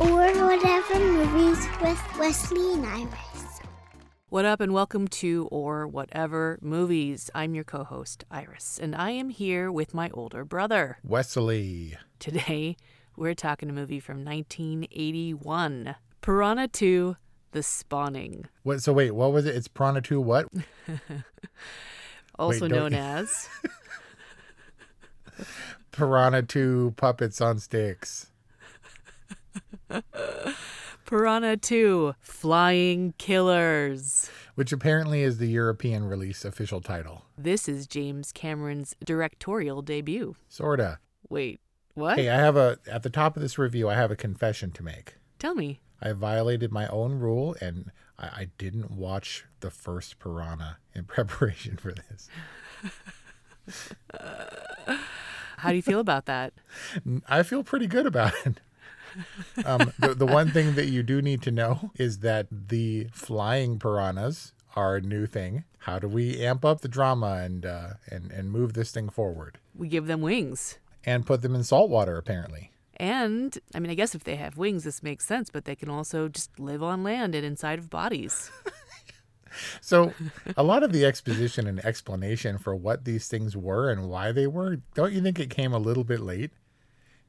Or whatever movies with Wesley and Iris. What up, and welcome to Or Whatever Movies. I'm your co host, Iris, and I am here with my older brother. Wesley. Today, we're talking a movie from 1981 Piranha 2 The Spawning, What? So wait, what was it? It's Piranha 2 what? also Wait, known as. Piranha 2 Puppets on Sticks. Piranha 2 Flying Killers. Which apparently is the European release official title. This is James Cameron's directorial debut. Sorta. Wait, what? Hey, I have a at the top of this review, I have a confession to make. Tell me. I violated my own rule and I, I didn't watch the first Piranha in preparation for this. How do you feel about that? I feel pretty good about it. Um, the, the one thing that you do need to know is that the flying piranhas are a new thing. How do we amp up the drama and uh, and and move this thing forward We give them wings. and put them in salt water? Apparently, And, I mean, I guess if they have wings, this makes sense, but they can also just live on land and inside of bodies. so a lot of the exposition and explanation for what these things were and why they were, don't you think it came a little bit late?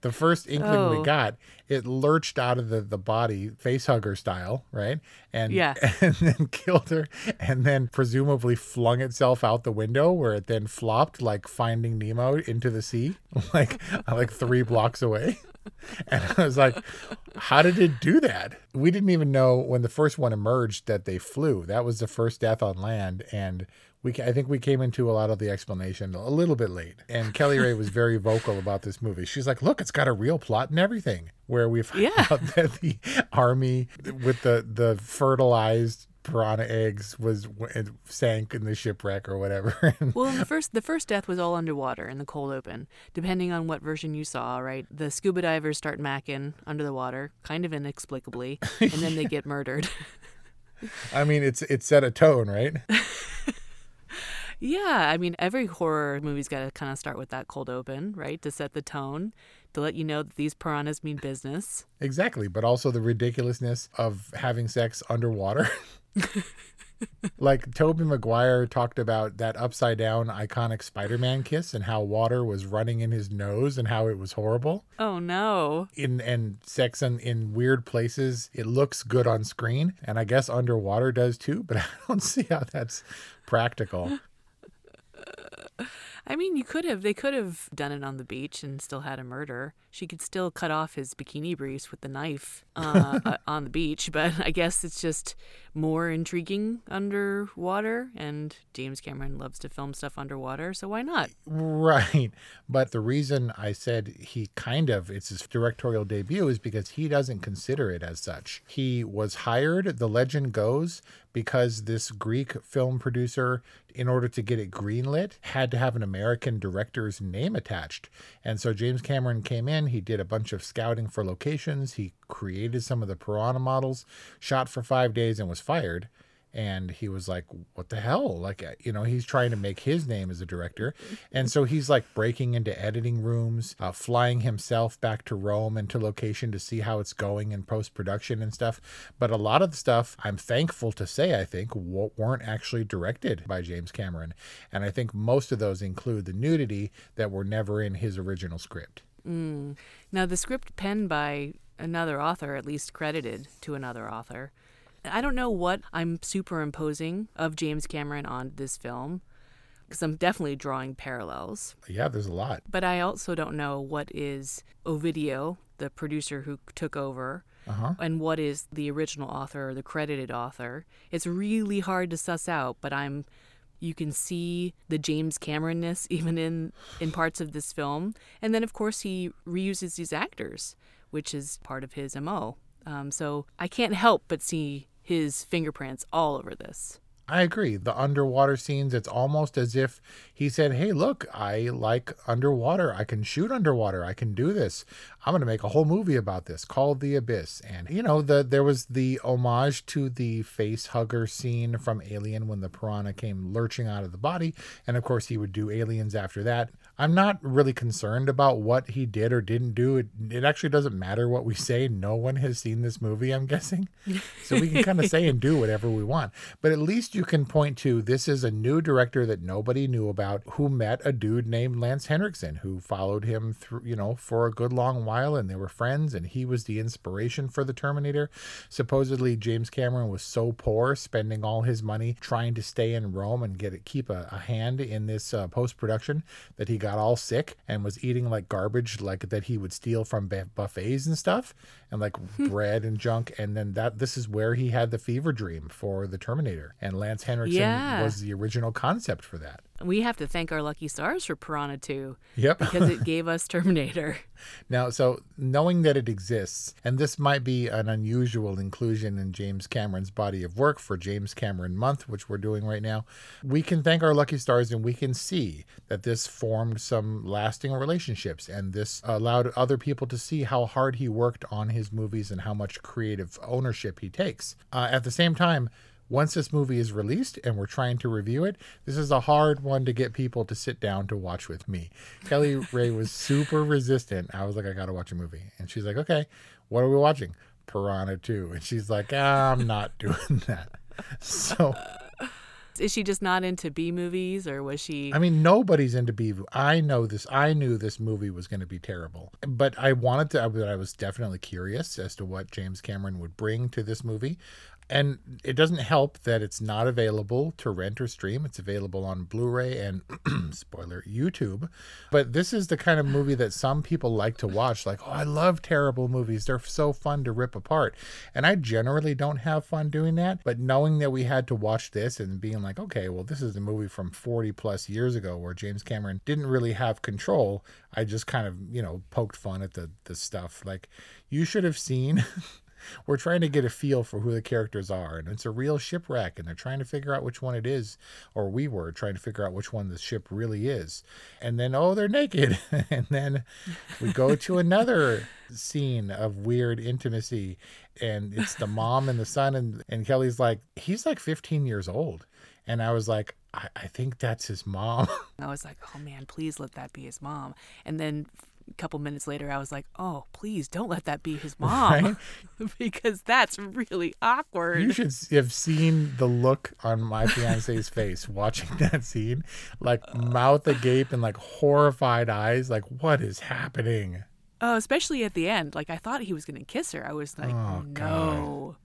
The first inkling Oh. we got, it lurched out of the, the body, face hugger style, right? And Yeah. and then killed her, and then presumably flung itself out the window, where it then flopped like Finding Nemo into the sea, like like three blocks away. And I was like, how did it do that? We didn't even know when the first one emerged that they flew. That was the first death on land. And we, I think we came into a lot of the explanation a little bit late. And Kelly Ray was very vocal about this movie. She's like, look, it's got a real plot and everything. Where we found Yeah. out that the army with the, the fertilized piranha eggs was it sank in the shipwreck or whatever. Well, in the first the first death was all underwater in the cold open. Depending on what version you saw, right? The scuba divers start macking under the water, kind of inexplicably, and then they get murdered. I mean, it's it set a tone, right? Yeah, I mean, every horror movie's got to kind of start with that cold open, right? To set the tone, to let you know that these piranhas mean business. Exactly, but also the ridiculousness of having sex underwater. like Tobey Maguire talked about that upside down iconic Spider-Man kiss and how water was running in his nose and how it was horrible. Oh no. In and sex in, in weird places, it looks good on screen, and I guess underwater does too, but I don't see how that's practical. I mean, you could have. They could have done it on the beach and still had a murder. She could still cut off his bikini briefs with the knife uh, uh, on the beach, but I guess it's just more intriguing underwater. And James Cameron loves to film stuff underwater, so why not? Right. But the reason I said he kind of, it's his directorial debut, is because he doesn't consider it as such. He was hired, the legend goes, because this Greek film producer, in order to get it greenlit, had to have an American director's name attached. And so James Cameron came in, he did a bunch of scouting for locations, he created some of the piranha models, shot for five days, and was fired and he was like what the hell like uh, you know he's trying to make his name as a director and so he's like breaking into editing rooms uh, flying himself back to rome and to location to see how it's going in post-production and stuff but a lot of the stuff i'm thankful to say i think w- weren't actually directed by james cameron and i think most of those include the nudity that were never in his original script Mm. Now, the script penned by another author, at least credited to another author. I don't know what I'm superimposing of James Cameron on this film because I'm definitely drawing parallels. yeah there's a lot But I also don't know what is Ovidio, the producer who took over, uh-huh and what is the original author or the credited author. It's really hard to suss out, but I'm you can see the James Cameronness even in in parts of this film. And then of course he reuses these actors, which is part of his MO. Um, so I can't help but see his fingerprints all over this. I agree. The underwater scenes, it's almost as if he said, Hey, look, I like underwater. I can shoot underwater. I can do this. I'm going to make a whole movie about this called The Abyss. And, you know, the there was the homage to the face hugger scene from Alien when the piranha came lurching out of the body. And of course, he would do aliens after that. I'm not really concerned about what he did or didn't do. It, it actually doesn't matter what we say. No one has seen this movie, I'm guessing. So we can kind of say and do whatever we want. But at least you can point to this is a new director that nobody knew about who met a dude named Lance Henriksen who followed him through, you know, for a good long while and they were friends and he was the inspiration for the Terminator. Supposedly James Cameron was so poor spending all his money trying to stay in Rome and get it keep a, a hand in this uh, post-production that he got all sick and was eating like garbage like that he would steal from buffets and stuff and like bread and junk and then that this is where he had the fever dream for the Terminator and Lance Henriksen Yeah. was the original concept for that. We have to thank our lucky stars for Piranha 2 Yep. because it gave us Terminator. Now, so knowing that it exists, and this might be an unusual inclusion in James Cameron's body of work for James Cameron Month, which we're doing right now, we can thank our lucky stars and we can see that this formed some lasting relationships and this allowed other people to see how hard he worked on his movies and how much creative ownership he takes. Uh, at the same time, once this movie is released and we're trying to review it, this is a hard one to get people to sit down to watch with me. Kelly Ray was super resistant. I was like, I gotta watch a movie. And she's like, Okay, what are we watching? Piranha 2. And she's like, ah, I'm not doing that. So Is she just not into B movies or was she I mean, nobody's into B I know this. I knew this movie was going to be terrible, but I wanted to. I was definitely curious as to what James Cameron would bring to this movie. And it doesn't help that it's not available to rent or stream. It's available on Blu-ray and spoiler YouTube. But this is the kind of movie that some people like to watch. Like, oh, I love terrible movies. They're so fun to rip apart. And I generally don't have fun doing that. But knowing that we had to watch this and being like, okay, well, this is a movie from 40 plus years ago where James Cameron didn't really have control. I just kind of, you know, poked fun at the the stuff. Like, you should have seen. we're trying to get a feel for who the characters are and it's a real shipwreck and they're trying to figure out which one it is or we were trying to figure out which one the ship really is. And then oh they're naked. And then we go to another scene of weird intimacy and it's the mom and the son and, and kelly's like he's like 15 years old. And i was like I, I think that's his mom. I was like, "Oh man, please let that be his mom." And then a couple minutes later I was like, "Oh, please don't let that be his mom." because that's really awkward. You should have seen the look on my fiance's face watching that scene, like mouth agape and like horrified eyes. Like, what is happening? Oh, especially at the end. Like I thought he was gonna kiss her. I was like, Oh, oh no.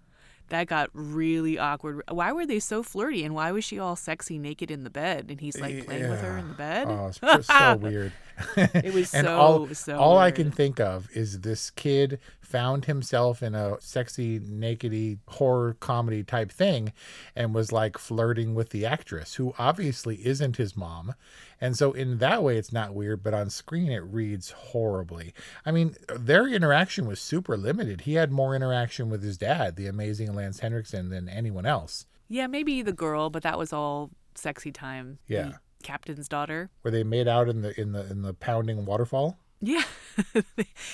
That got really awkward. Why were they so flirty and why was she all sexy naked in the bed and he's like playing with her in the bed? Oh, it's just so weird. It was and so all, so all I can think of is this kid found himself in a sexy, nakedy horror comedy type thing and was like flirting with the actress who obviously isn't his mom. And so in that way it's not weird, but on screen it reads horribly. I mean, their interaction was super limited. He had more interaction with his dad, the amazing Lance Henriksen, than anyone else. Yeah, maybe the girl, but that was all sexy time. The Yeah. captain's daughter. Where they made out in the in the in the pounding waterfall. Yeah.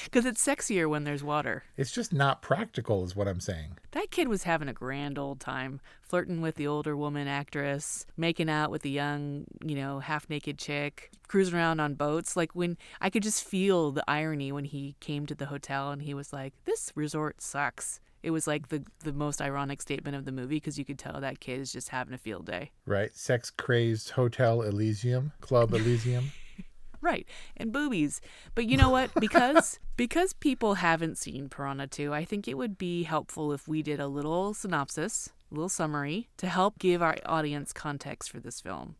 Because it's sexier when there's water. It's just not practical, is what I'm saying. That kid was having a grand old time, flirting with the older woman actress, making out with the young, you know, half naked chick, cruising around on boats. Like when I could just feel the irony when he came to the hotel and he was like, This resort sucks. It was like the, the most ironic statement of the movie because you could tell that kid is just having a field day. right? Sex crazed Hotel Elysium, Club Elysium. Right. And boobies. But you know what? Because because people haven't seen Piranha 2, I think it would be helpful if we did a little synopsis, a little summary to help give our audience context for this film.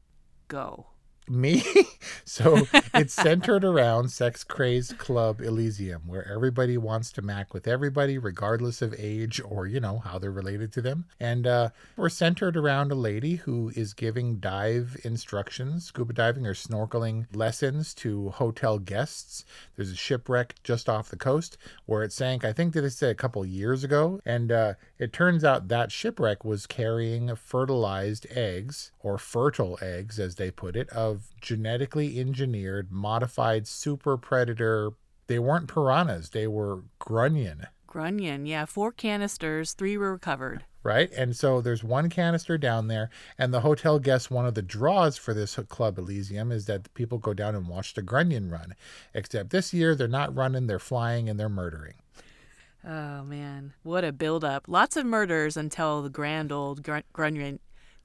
Go. Me? so it's centered around sex crazed club Elysium, where everybody wants to mac with everybody, regardless of age or, you know, how they're related to them. And uh, we're centered around a lady who is giving dive instructions, scuba diving or snorkeling lessons to hotel guests. There's a shipwreck just off the coast where it sank, I think that it's a couple years ago. And uh, it turns out that shipwreck was carrying fertilized eggs, or fertile eggs, as they put it, of genetically engineered, modified super predator. They weren't piranhas, they were grunion, Grunion, yeah, four canisters, three were recovered. right? And so there's one canister down there, and the hotel guests, one of the draws for this Club Elysium is that the people go down and watch the grunion run. Except this year, they're not running, they're flying and they're murdering. Oh man, what a build-up! Lots of murders until the grand old Grun- Grunion,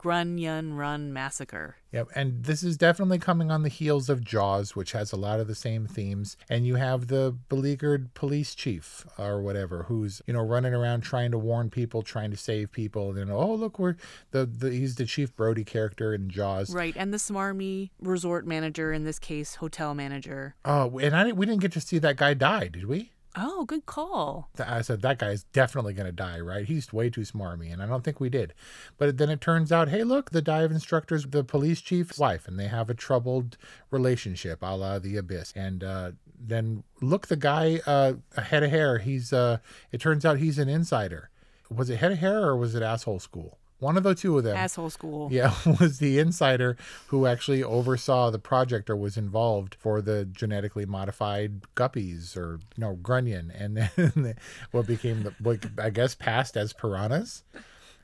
Grunion Run run! massacre. Yep, and this is definitely coming on the heels of Jaws, which has a lot of the same themes. And you have the beleaguered police chief or whatever, who's you know running around trying to warn people, trying to save people. And then oh look, we're the, the he's the Chief Brody character in Jaws. Right, and the smarmy resort manager, in this case, hotel manager. Oh, and I didn't, we didn't get to see that guy die, did we? Oh, good call. I said that guy's definitely going to die, right? He's way too smarmy, and I don't think we did. But then it turns out, hey, look, the dive instructor's the police chief's wife, and they have a troubled relationship, a la the abyss. And uh, then look, the guy, uh, head of hair. He's. Uh, it turns out he's an insider. Was it head of hair or was it asshole school? One of the two of them. Asshole school. Yeah, was the insider who actually oversaw the project or was involved for the genetically modified guppies or you know grunion, and then what became the what I guess passed as piranhas.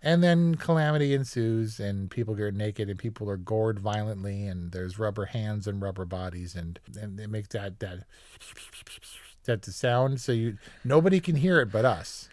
And then calamity ensues, and people get naked, and people are gored violently, and there's rubber hands and rubber bodies, and and it makes that that that the sound so you nobody can hear it but us,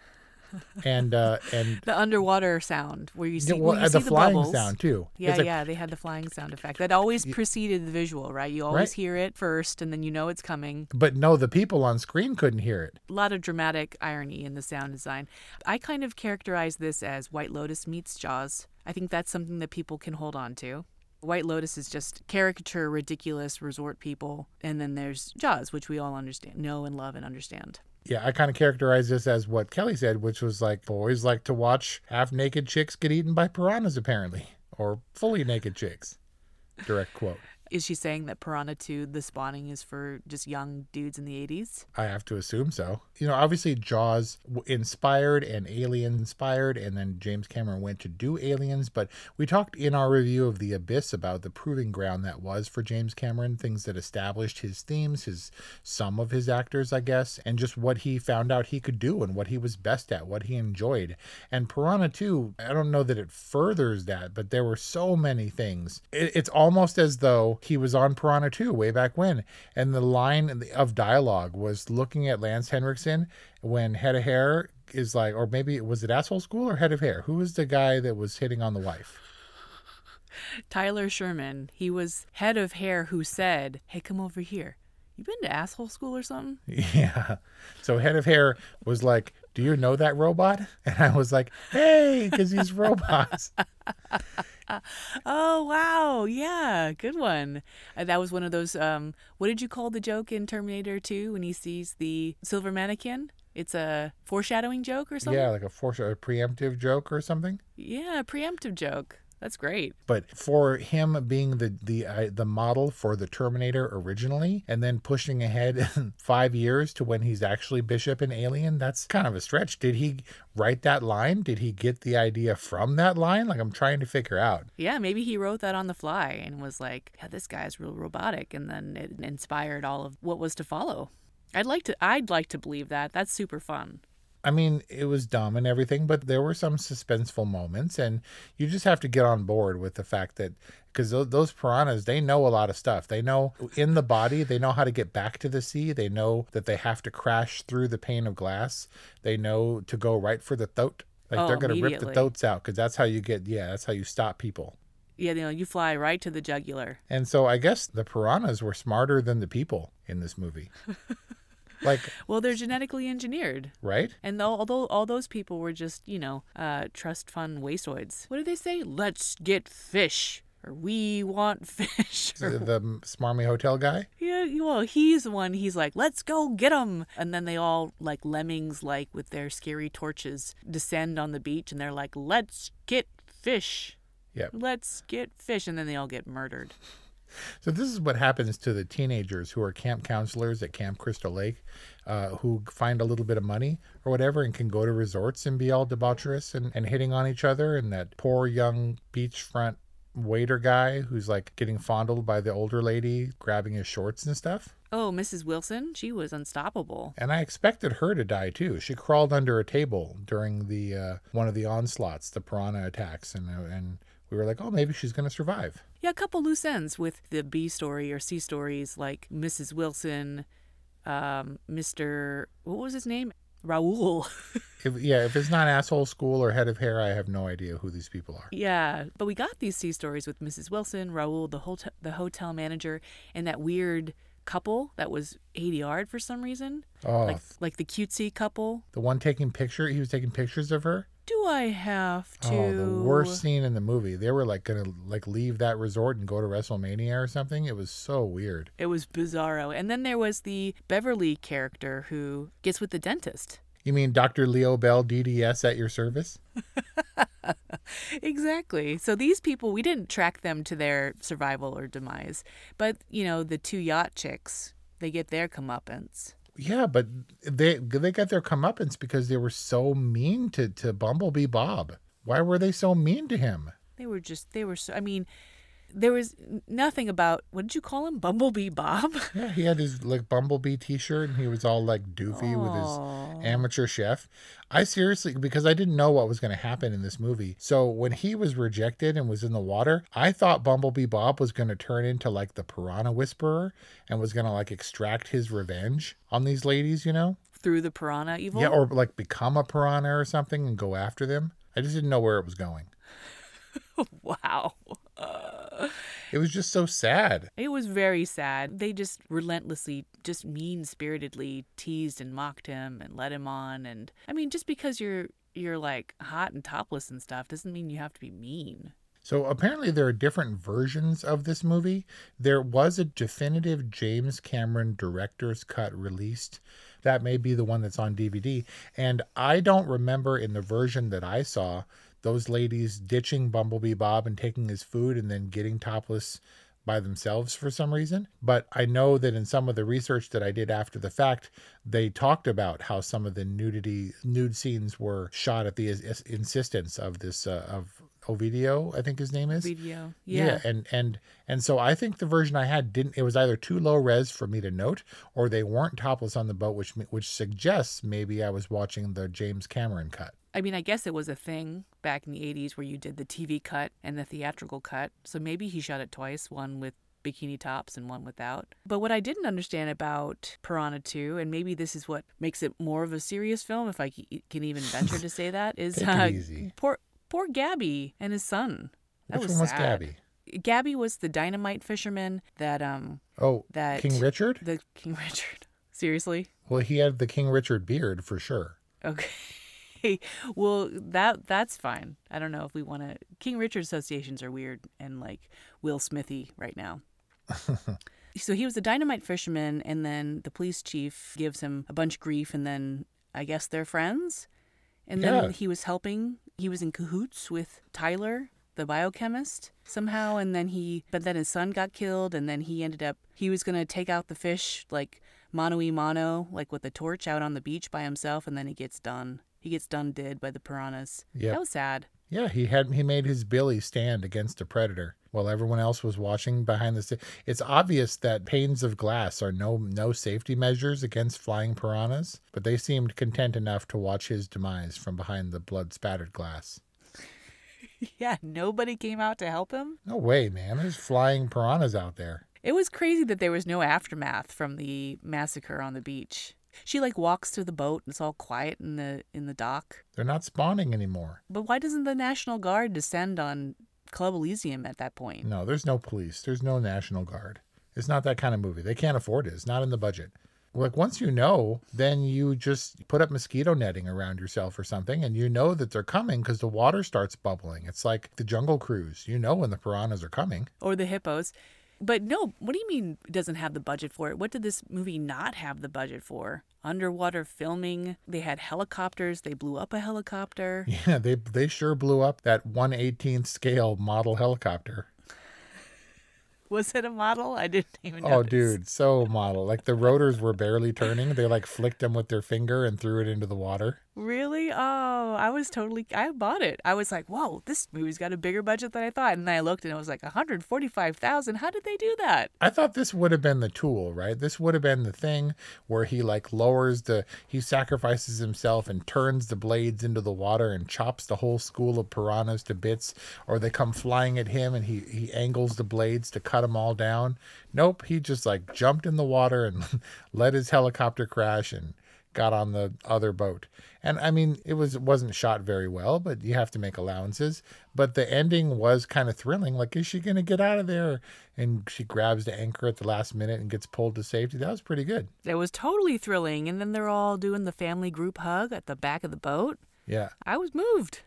and uh and The underwater sound where you see, well, you the see the flying bubbles. sound too. Yeah, like- yeah, they had the flying sound effect. That always preceded the visual, right? You always Right. hear it first, and then you know it's coming. But no, the people on screen couldn't hear it. A lot of dramatic irony in the sound design. I kind of characterize this as White Lotus meets Jaws. I think that's something that people can hold on to. White Lotus is just caricature, ridiculous resort people, and then there's Jaws, which we all understand, know and love and understand. Yeah, I kind of characterize this as what Kelly said, which was like boys like to watch half naked chicks get eaten by piranhas, apparently, or fully naked chicks. Direct quote. Is she saying that Piranha 2, the spawning is for just young dudes in the 80s? I have to assume so. You know, obviously Jaws inspired and Alien inspired, and then James Cameron went to do Aliens. But we talked in our review of The Abyss about the proving ground that was for James Cameron, things that established his themes, his some of his actors, I guess, and just what he found out he could do and what he was best at, what he enjoyed. And Piranha 2, I don't know that it furthers that, but there were so many things. It, it's almost as though he was on Piranha 2 way back when. And the line of dialogue was looking at Lance Henriksen when Head of Hair is like, or maybe was it Asshole School or Head of Hair? Who was the guy that was hitting on the wife? Tyler Sherman, he was head of hair who said, Hey, come over here. You been to asshole school or something? Yeah. So Head of Hair was like, Do you know that robot? And I was like, Hey, because he's robots. Oh, wow. Yeah, good one. Uh, that was one of those. Um, what did you call the joke in Terminator 2 when he sees the silver mannequin? It's a foreshadowing joke or something? Yeah, like a, force, a preemptive joke or something. Yeah, a preemptive joke. That's great. But for him being the the uh, the model for the Terminator originally, and then pushing ahead five years to when he's actually Bishop in Alien, that's kind of a stretch. Did he write that line? Did he get the idea from that line? Like I'm trying to figure out. Yeah, maybe he wrote that on the fly and was like, yeah, this guy's real robotic. And then it inspired all of what was to follow. I'd like to I'd like to believe that. That's super fun. I mean, it was dumb and everything, but there were some suspenseful moments, and you just have to get on board with the fact that because those piranhas, they know a lot of stuff. They know in the body, they know how to get back to the sea. They know that they have to crash through the pane of glass. They know to go right for the throat. Like Oh, they're going to rip the throats out because that's how you get, yeah, that's how you stop people. Yeah, you know, you fly right to the jugular. And so I guess the piranhas were smarter than the people in this movie. like, Well, they're genetically engineered. right? And though, although all those people were just, you know, uh, trust fund wastoids. What do they say? Let's get fish. or we want fish. The, the smarmy hotel guy. yeah, well, he's the one. He's like, let's go get them, And then they all, like lemmings, like with their scary torches, descend on the beach and they're like, let's get fish. Yeah. Let's get fish. And then they all get murdered. So this is what happens to the teenagers who are camp counselors at Camp Crystal Lake, uh, who find a little bit of money or whatever and can go to resorts and be all debaucherous and, and hitting on each other. And that poor young beachfront waiter guy who's like getting fondled by the older lady, grabbing his shorts and stuff. Oh, Mrs. Wilson, she was unstoppable. And I expected her to die too. She crawled under a table during the uh, one of the onslaughts, the piranha attacks, and uh, and we were like, oh, maybe she's gonna survive. Yeah, a couple loose ends with the B story or C stories, like Mrs. Wilson, um, Mr. What was his name? Raoul. If, yeah, if it's not asshole school or head of hair, I have no idea who these people are. yeah, but we got these C stories with Mrs. Wilson, Raoul, the hotel, the hotel manager, and that weird couple that was ADR'd for some reason, Oh, like like the cutesy couple. the one taking picture, he was taking pictures of her. Do I have to? Oh, the worst scene in the movie. They were like gonna like leave that resort and go to WrestleMania or something. It was so weird. It was bizarro. And then there was the Beverly character who gets with the dentist. You mean Dr. Leo Bell, DDS, at your service? Exactly. So these people, we didn't track them to their survival or demise, but you know, the two yacht chicks, they get their comeuppance. Yeah, but they they got their comeuppance because they were so mean to to Bumblebee Bob. Why were they so mean to him? They were just, they were so. I mean, there was nothing about what did you call him, Bumblebee Bob? Yeah, he had his like Bumblebee T-shirt and he was all like doofy with his amateur chef. I seriously because I didn't know what was going to happen in this movie. So when he was rejected and was in the water, I thought Bumblebee Bob was going to turn into like the piranha whisperer and was going to like extract his revenge on these ladies, you know? Through the piranha evil. Yeah, or like become a piranha or something and go after them. I just didn't know where it was going. wow. It was just so sad. It was very sad. They just relentlessly, just mean spiritedly teased and mocked him and led him on. And I mean, just because you're you're like hot and topless and stuff doesn't mean you have to be mean. So apparently there are different versions of this movie. There was a definitive James Cameron director's cut released. That may be the one that's on DVD. And I don't remember in the version that I saw those ladies ditching Bumblebee Bob and taking his food and then getting topless by themselves for some reason. But I know that in some of the research that I did after the fact, they talked about how some of the nudity nude scenes were shot at the is- insistence of this uh, of Ovidio, I think his name is. Video. Yeah. Yeah. and and and so I think the version I had didn't. It was either too low res for me to note, or they weren't topless on the boat, which which suggests maybe I was watching the James Cameron cut. I mean, I guess it was a thing back in the 80s where you did the TV cut and the theatrical cut. So maybe he shot it twice, one with bikini tops and one without. But what I didn't understand about Piranha 2, and maybe this is what makes it more of a serious film, if I can even venture to say that, is uh, easy. poor poor Gabby and his son. That Which was one was sad. Gabby? Gabby was the dynamite fisherman that um Oh, that King Richard. the King Richard. Seriously? Well, he had the King Richard beard for sure. Okay. well, that that's fine. I don't know if we want to. King Richard associations are weird and like Will Smithy right now. so he was a dynamite fisherman, and then the police chief gives him a bunch of grief, and then I guess they're friends. And then he was helping. He was in cahoots with Tyler, the biochemist, somehow. And then he, but then his son got killed, and then he ended up. He was gonna take out the fish like mano y mano, like with a torch out on the beach by himself, and then he gets done. He gets done dead by the piranhas. Yep. That was sad. Yeah, he had he made his Billy stand against a predator while everyone else was watching behind the. sa- It's obvious that panes of glass are no no safety measures against flying piranhas, but they seemed content enough to watch his demise from behind the blood spattered glass. Yeah, nobody came out to help him. No way, man! There's flying piranhas out there. It was crazy that there was no aftermath from the massacre on the beach. She like walks through the boat and it's all quiet in the in the dock. They're not spawning anymore. But why doesn't the National Guard descend on Club Elysium at that point? No, there's no police. There's no National Guard. It's not that kind of movie. They can't afford it. It's not in the budget. Like once you know, then you just put up mosquito netting around yourself or something, and you know that they're coming because the water starts bubbling. It's like the Jungle Cruise. You know when the piranhas are coming. or the hippos. But no, what do you mean doesn't have the budget for it? What did this movie not have the budget for? Underwater filming. They had helicopters. They blew up a helicopter. Yeah, they they sure blew up that 118th scale model helicopter. Was it a model? I didn't even know. Oh, dude, so model. Like the rotors were barely turning. They like flicked them with their finger and threw it into the water. Really? Oh, I was totally. I bought it. I was like, whoa, this movie's got a bigger budget than I thought. And then I looked and it was like 145,000. How did they do that? I thought this would have been the tool, right? This would have been the thing where he like lowers the he sacrifices himself and turns the blades into the water and chops the whole school of piranhas to bits or they come flying at him and he he angles the blades to cut them all down. Nope, he just like jumped in the water and let his helicopter crash and got on the other boat. And I mean, it was it wasn't shot very well, but you have to make allowances. But the ending was kind of thrilling. Like, is she gonna get out of there? And she grabs the anchor at the last minute and gets pulled to safety. That was pretty good. It was totally thrilling. And then they're all doing the family group hug at the back of the boat. Yeah. I was moved.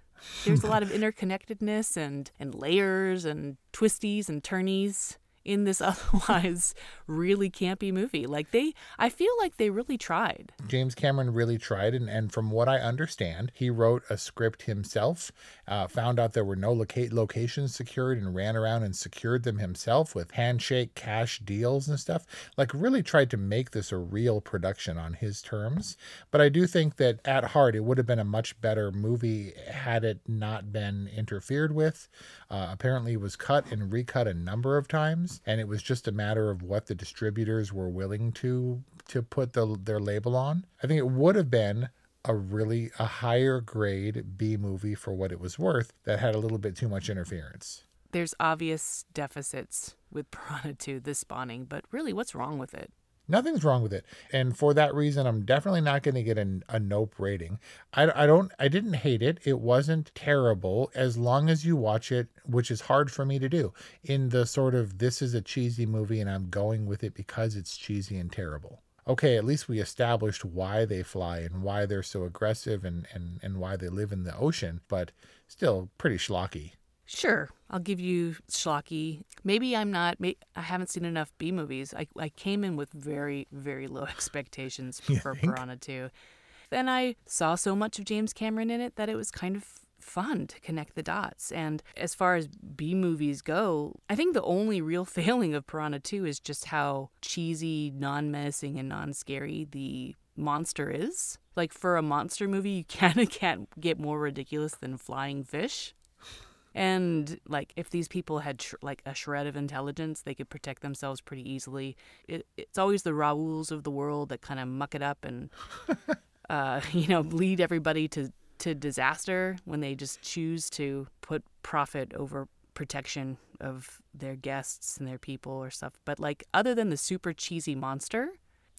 There's a lot of interconnectedness and, and layers and twisties and turnies in this otherwise really campy movie. Like they, I feel like they really tried. James Cameron really tried, and, and from what I understand, he wrote a script himself, uh, found out there were no loca- locations secured, and ran around and secured them himself with handshake cash deals and stuff. Like, really tried to make this a real production on his terms. But I do think that at heart, it would have been a much better movie had it not been interfered with. Uh, apparently, it was cut and recut a number of times, and it was just a matter of what the distributors were willing to to put the, their label on. I think it would have been a really a higher grade B movie for what it was worth that had a little bit too much interference. There's obvious deficits with Piranha 2, this spawning, but really, what's wrong with it? Nothing's wrong with it, and for that reason, I'm definitely not going to get a, a nope rating. I, I don't, I didn't hate it. It wasn't terrible as long as you watch it, which is hard for me to do. In the sort of this is a cheesy movie, and I'm going with it because it's cheesy and terrible. Okay, at least we established why they fly and why they're so aggressive and and and why they live in the ocean, but still pretty schlocky. Sure, I'll give you schlocky. Maybe I'm not. May, I haven't seen enough B movies. I I came in with very very low expectations for? Piranha 2. Then I saw so much of James Cameron in it that it was kind of fun to connect the dots. And as far as B movies go, I think the only real failing of Piranha 2 is just how cheesy, non-menacing, and non-scary the monster is. Like for a monster movie, you kind of can't get more ridiculous than flying fish. And like, if these people had sh- like a shred of intelligence, they could protect themselves pretty easily. It, it's always the Raouls of the world that kind of muck it up and, uh, you know, lead everybody to to disaster when they just choose to put profit over protection of their guests and their people or stuff. But like, other than the super cheesy monster,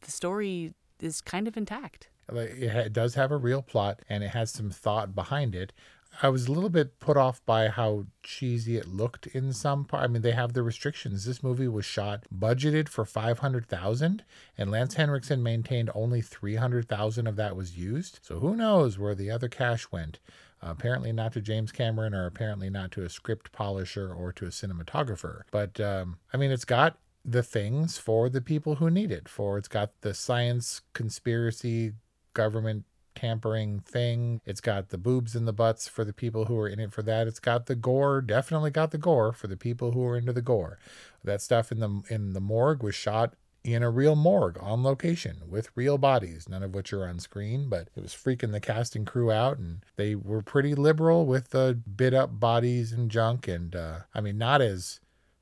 the story is kind of intact. It does have a real plot and it has some thought behind it. I was a little bit put off by how cheesy it looked in some part. I mean, they have the restrictions. This movie was shot budgeted for 500,000 and Lance Henriksen maintained only 300,000 of that was used. So who knows where the other cash went. Uh, apparently not to James Cameron or apparently not to a script polisher or to a cinematographer. But um, I mean, it's got the things for the people who need it. For it's got the science conspiracy government tampering thing. It's got the boobs and the butts for the people who are in it for that. It's got the gore, definitely got the gore for the people who are into the gore. That stuff in the in the morgue was shot in a real morgue on location with real bodies, none of which are on screen, but it was freaking the cast and crew out and they were pretty liberal with the bit up bodies and junk and uh I mean not as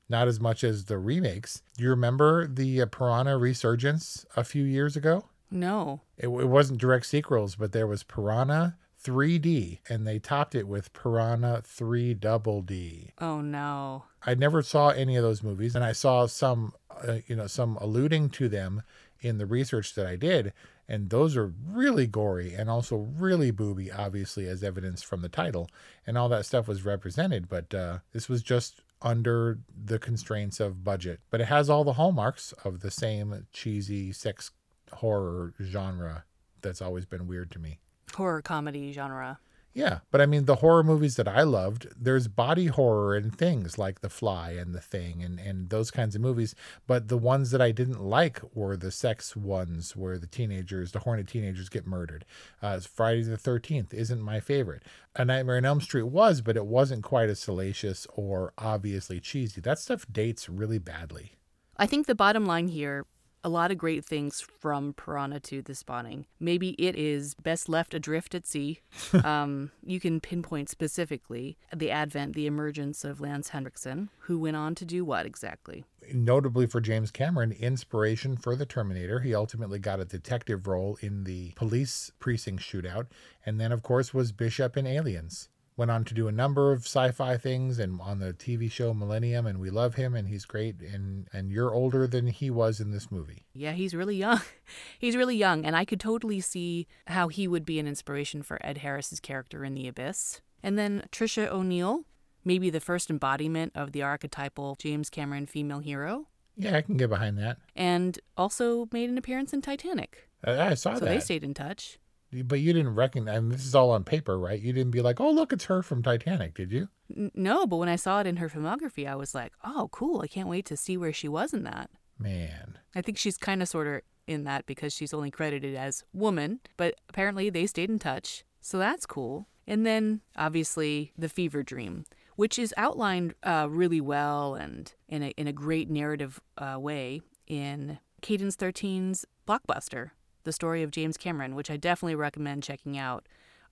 not as much as the remakes. You remember the uh, Piranha resurgence a few years ago? No. It, it wasn't direct sequels, but there was Piranha 3D, and they topped it with Piranha 3 Double D. Oh no. I never saw any of those movies, and I saw some, uh, you know, some alluding to them in the research that I did, and those are really gory and also really booby, obviously, as evidenced from the title, and all that stuff was represented. But uh, this was just under the constraints of budget, but it has all the hallmarks of the same cheesy sex horror genre that's always been weird to me. Horror comedy genre. Yeah, but I mean the horror movies that I loved, there's body horror and things like The Fly and The Thing and and those kinds of movies, but the ones that I didn't like were the sex ones where the teenagers, the horny teenagers get murdered. Uh, Friday the 13th isn't my favorite. A Nightmare on Elm Street was, but it wasn't quite as salacious or obviously cheesy. That stuff dates really badly. I think the bottom line here a lot of great things from Piranha 2 The Spawning. Maybe it is best left adrift at sea. um, you can pinpoint specifically the advent, the emergence of Lance Henriksen, who went on to do what exactly? Notably for James Cameron, inspiration for the Terminator. He ultimately got a detective role in the police precinct shootout, and then, of course, was Bishop in Aliens went on to do a number of sci-fi things and on the TV show Millennium and we love him and he's great and and you're older than he was in this movie. Yeah, he's really young. he's really young and I could totally see how he would be an inspiration for Ed Harris's character in The Abyss. And then Tricia O'Neil, maybe the first embodiment of the archetypal James Cameron female hero. Yeah, I can get behind that. And also made an appearance in Titanic. I saw so that. So they stayed in touch. But you didn't recognize, and this is all on paper, right? You didn't be like, oh, look, it's her from Titanic, did you? N- no, but when I saw it in her filmography, I was like, oh, cool. I can't wait to see where she was in that. Man. I think she's kind of sort of in that because she's only credited as woman, but apparently they stayed in touch. So that's cool. And then obviously the fever dream, which is outlined uh, really well and in a, in a great narrative uh, way in Cadence 13's Blockbuster, the story of James Cameron, which I definitely recommend checking out.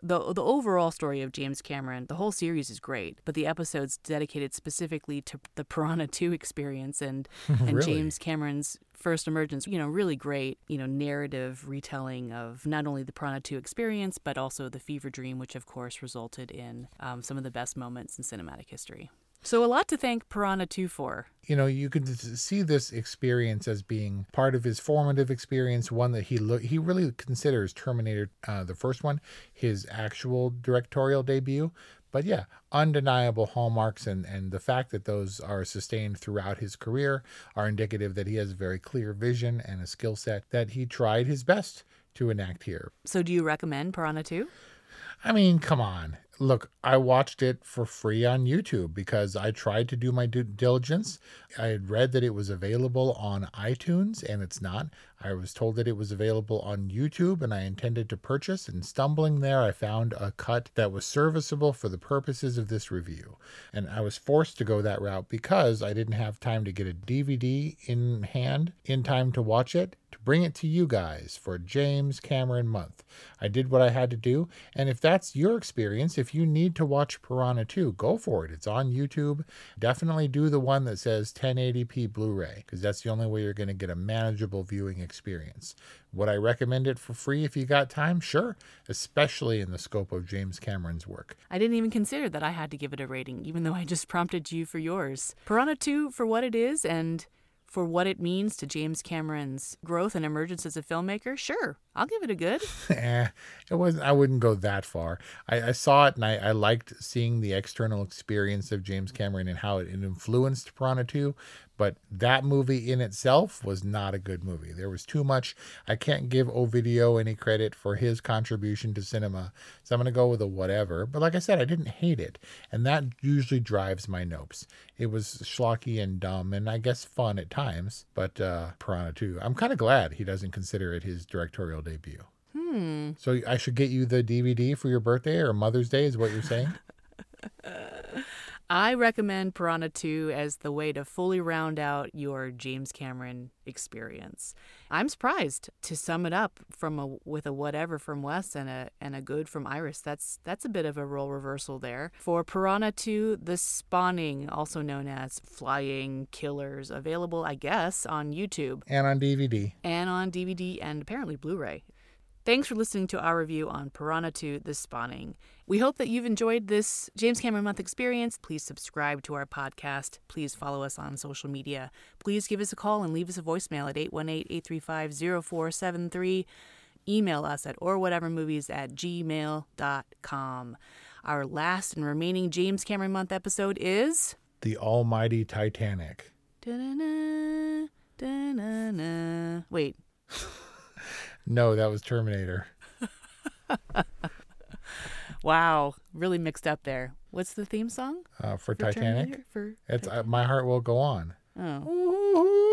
The, the overall story of James Cameron, the whole series is great, but the episodes dedicated specifically to the Piranha 2 experience and, and Really? James Cameron's first emergence, you know, really great, you know, narrative retelling of not only the Piranha 2 experience, but also the fever dream, which of course resulted in um, some of the best moments in cinematic history. So a lot to thank Piranha 2 for. You know, you could see this experience as being part of his formative experience, one that he lo- he really considers Terminator, uh, the first one, his actual directorial debut. But yeah, undeniable hallmarks and, and the fact that those are sustained throughout his career are indicative that he has a very clear vision and a skill set that he tried his best to enact here. So do you recommend Piranha 2? I mean, come on. Look, I watched it for free on YouTube because I tried to do my due diligence. I had read that it was available on iTunes and it's not. I was told that it was available on YouTube and I intended to purchase. And stumbling there, I found a cut that was serviceable for the purposes of this review. And I was forced to go that route because I didn't have time to get a DVD in hand in time to watch it to bring it to you guys for James Cameron month. I did what I had to do. And if that's your experience, if you need to watch Piranha 2, go for it. It's on YouTube. Definitely do the one that says 1080p Blu ray because that's the only way you're going to get a manageable viewing experience. Would I recommend it for free if you got time? Sure, especially in the scope of James Cameron's work. I didn't even consider that I had to give it a rating, even though I just prompted you for yours. Piranha 2 for what it is and for what it means to James Cameron's growth and emergence as a filmmaker, sure, I'll give it a good. eh, it wasn't. I wouldn't go that far. I, I saw it and I, I liked seeing the external experience of James Cameron and how it, it influenced Piranha 2. But that movie in itself was not a good movie. There was too much. I can't give Ovidio any credit for his contribution to cinema, so I'm going to go with a whatever. But like I said, I didn't hate it, and that usually drives my nopes. It was schlocky and dumb, and I guess fun at times. But uh, Piranha 2, I'm kind of glad he doesn't consider it his directorial debut. Hmm. So I should get you the DVD for your birthday or Mother's Day, is what you're saying? I recommend Piranha 2 as the way to fully round out your James Cameron experience. I'm surprised to sum it up from a with a whatever from Wes and a and a good from Iris. That's that's a bit of a role reversal there. For Piranha 2, The Spawning, also known as Flying Killers, available I guess on YouTube and on DVD. and on DVD and apparently Blu-ray. Thanks for listening to our review on Piranha 2 The Spawning. We hope that you've enjoyed this James Cameron Month experience. Please subscribe to our podcast. Please follow us on social media. Please give us a call and leave us a voicemail at 818 835 0473. Email us at orwhatevermovies at gmail.com. Our last and remaining James Cameron Month episode is. The Almighty Titanic. Da-na-na, da-na-na. Wait. No, that was Terminator. Wow, really mixed up there. What's the theme song? Uh, for, for Titanic. Terminator? For It's uh, My Heart Will Go On. oh.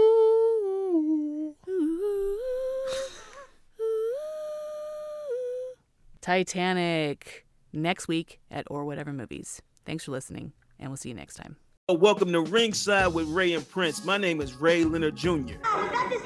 Titanic next week at or whatever movies. Thanks for listening, and we'll see you next time. Welcome to Ringside with Ray and Prince. My name is Ray Leonard Jr. No, that's just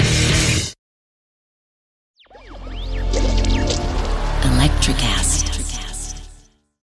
Acid.